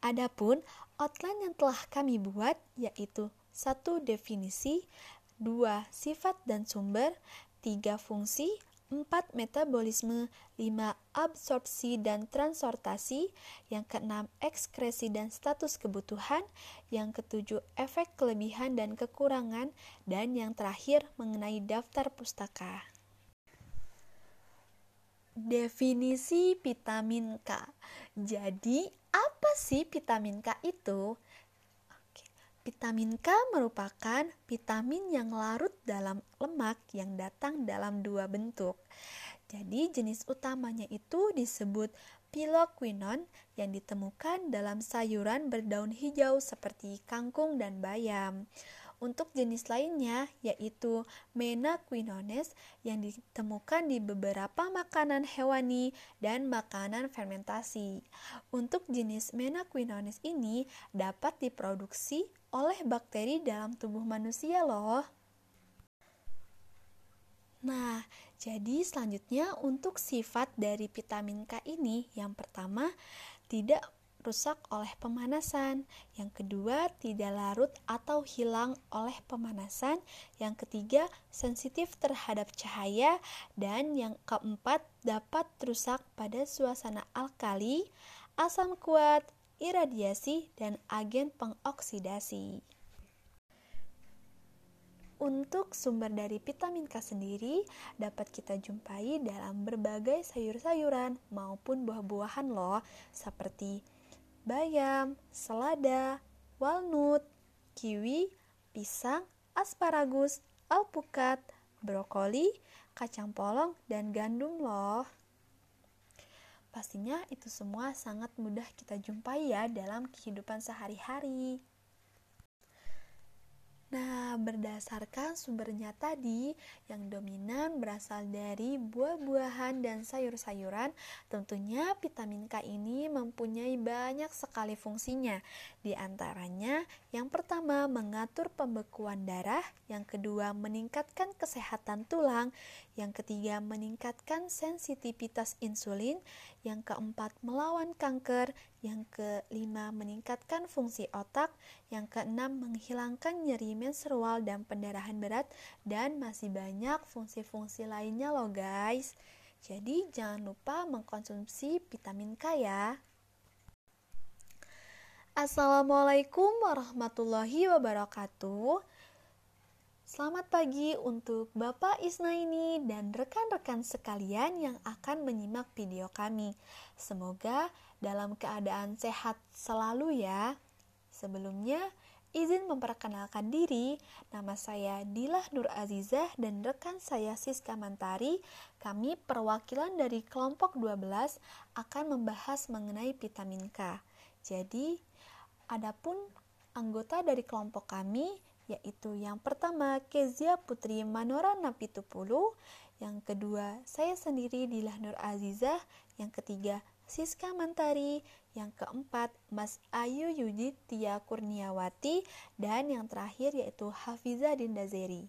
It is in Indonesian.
Adapun outline yang telah kami buat yaitu satu definisi, dua sifat dan sumber, tiga fungsi, 4 metabolisme, 5 absorpsi dan transportasi, yang keenam ekskresi dan status kebutuhan, yang ketujuh efek kelebihan dan kekurangan, dan yang terakhir mengenai daftar pustaka. Definisi vitamin K. Jadi, apa sih vitamin K itu? Vitamin K merupakan vitamin yang larut dalam lemak yang datang dalam dua bentuk. Jadi jenis utamanya itu disebut piloquinone yang ditemukan dalam sayuran berdaun hijau seperti kangkung dan bayam. Untuk jenis lainnya yaitu menaquinones yang ditemukan di beberapa makanan hewani dan makanan fermentasi. Untuk jenis menaquinones ini dapat diproduksi oleh bakteri dalam tubuh manusia loh. Nah, jadi selanjutnya untuk sifat dari vitamin K ini yang pertama tidak rusak oleh pemanasan. Yang kedua, tidak larut atau hilang oleh pemanasan. Yang ketiga, sensitif terhadap cahaya. Dan yang keempat, dapat rusak pada suasana alkali, asam kuat, iradiasi, dan agen pengoksidasi. Untuk sumber dari vitamin K sendiri dapat kita jumpai dalam berbagai sayur-sayuran maupun buah-buahan loh, seperti bayam, selada, walnut, kiwi, pisang, asparagus, alpukat, brokoli, kacang polong, dan gandum loh. Pastinya itu semua sangat mudah kita jumpai ya dalam kehidupan sehari-hari. Nah, berdasarkan sumbernya tadi, yang dominan berasal dari buah-buahan dan sayur-sayuran, tentunya vitamin K ini mempunyai banyak sekali fungsinya. Di antaranya, yang pertama mengatur pembekuan darah, yang kedua meningkatkan kesehatan tulang, yang ketiga meningkatkan sensitivitas insulin, yang keempat melawan kanker, yang kelima meningkatkan fungsi otak, yang keenam menghilangkan nyeri menstrual dan pendarahan berat, dan masih banyak fungsi-fungsi lainnya loh guys. Jadi jangan lupa mengkonsumsi vitamin K ya. Assalamualaikum warahmatullahi wabarakatuh. Selamat pagi untuk Bapak Isnaini dan rekan-rekan sekalian yang akan menyimak video kami. Semoga dalam keadaan sehat selalu ya. Sebelumnya, izin memperkenalkan diri. Nama saya Dilah Nur Azizah dan rekan saya Siska Mantari. Kami perwakilan dari kelompok 12 akan membahas mengenai vitamin K. Jadi, adapun anggota dari kelompok kami yaitu yang pertama Kezia Putri Manora Napitupulu, yang kedua saya sendiri Dilah Nur Azizah, yang ketiga Siska Mantari, yang keempat Mas Ayu Yudit Tia Kurniawati, dan yang terakhir yaitu Hafiza Dindazeri.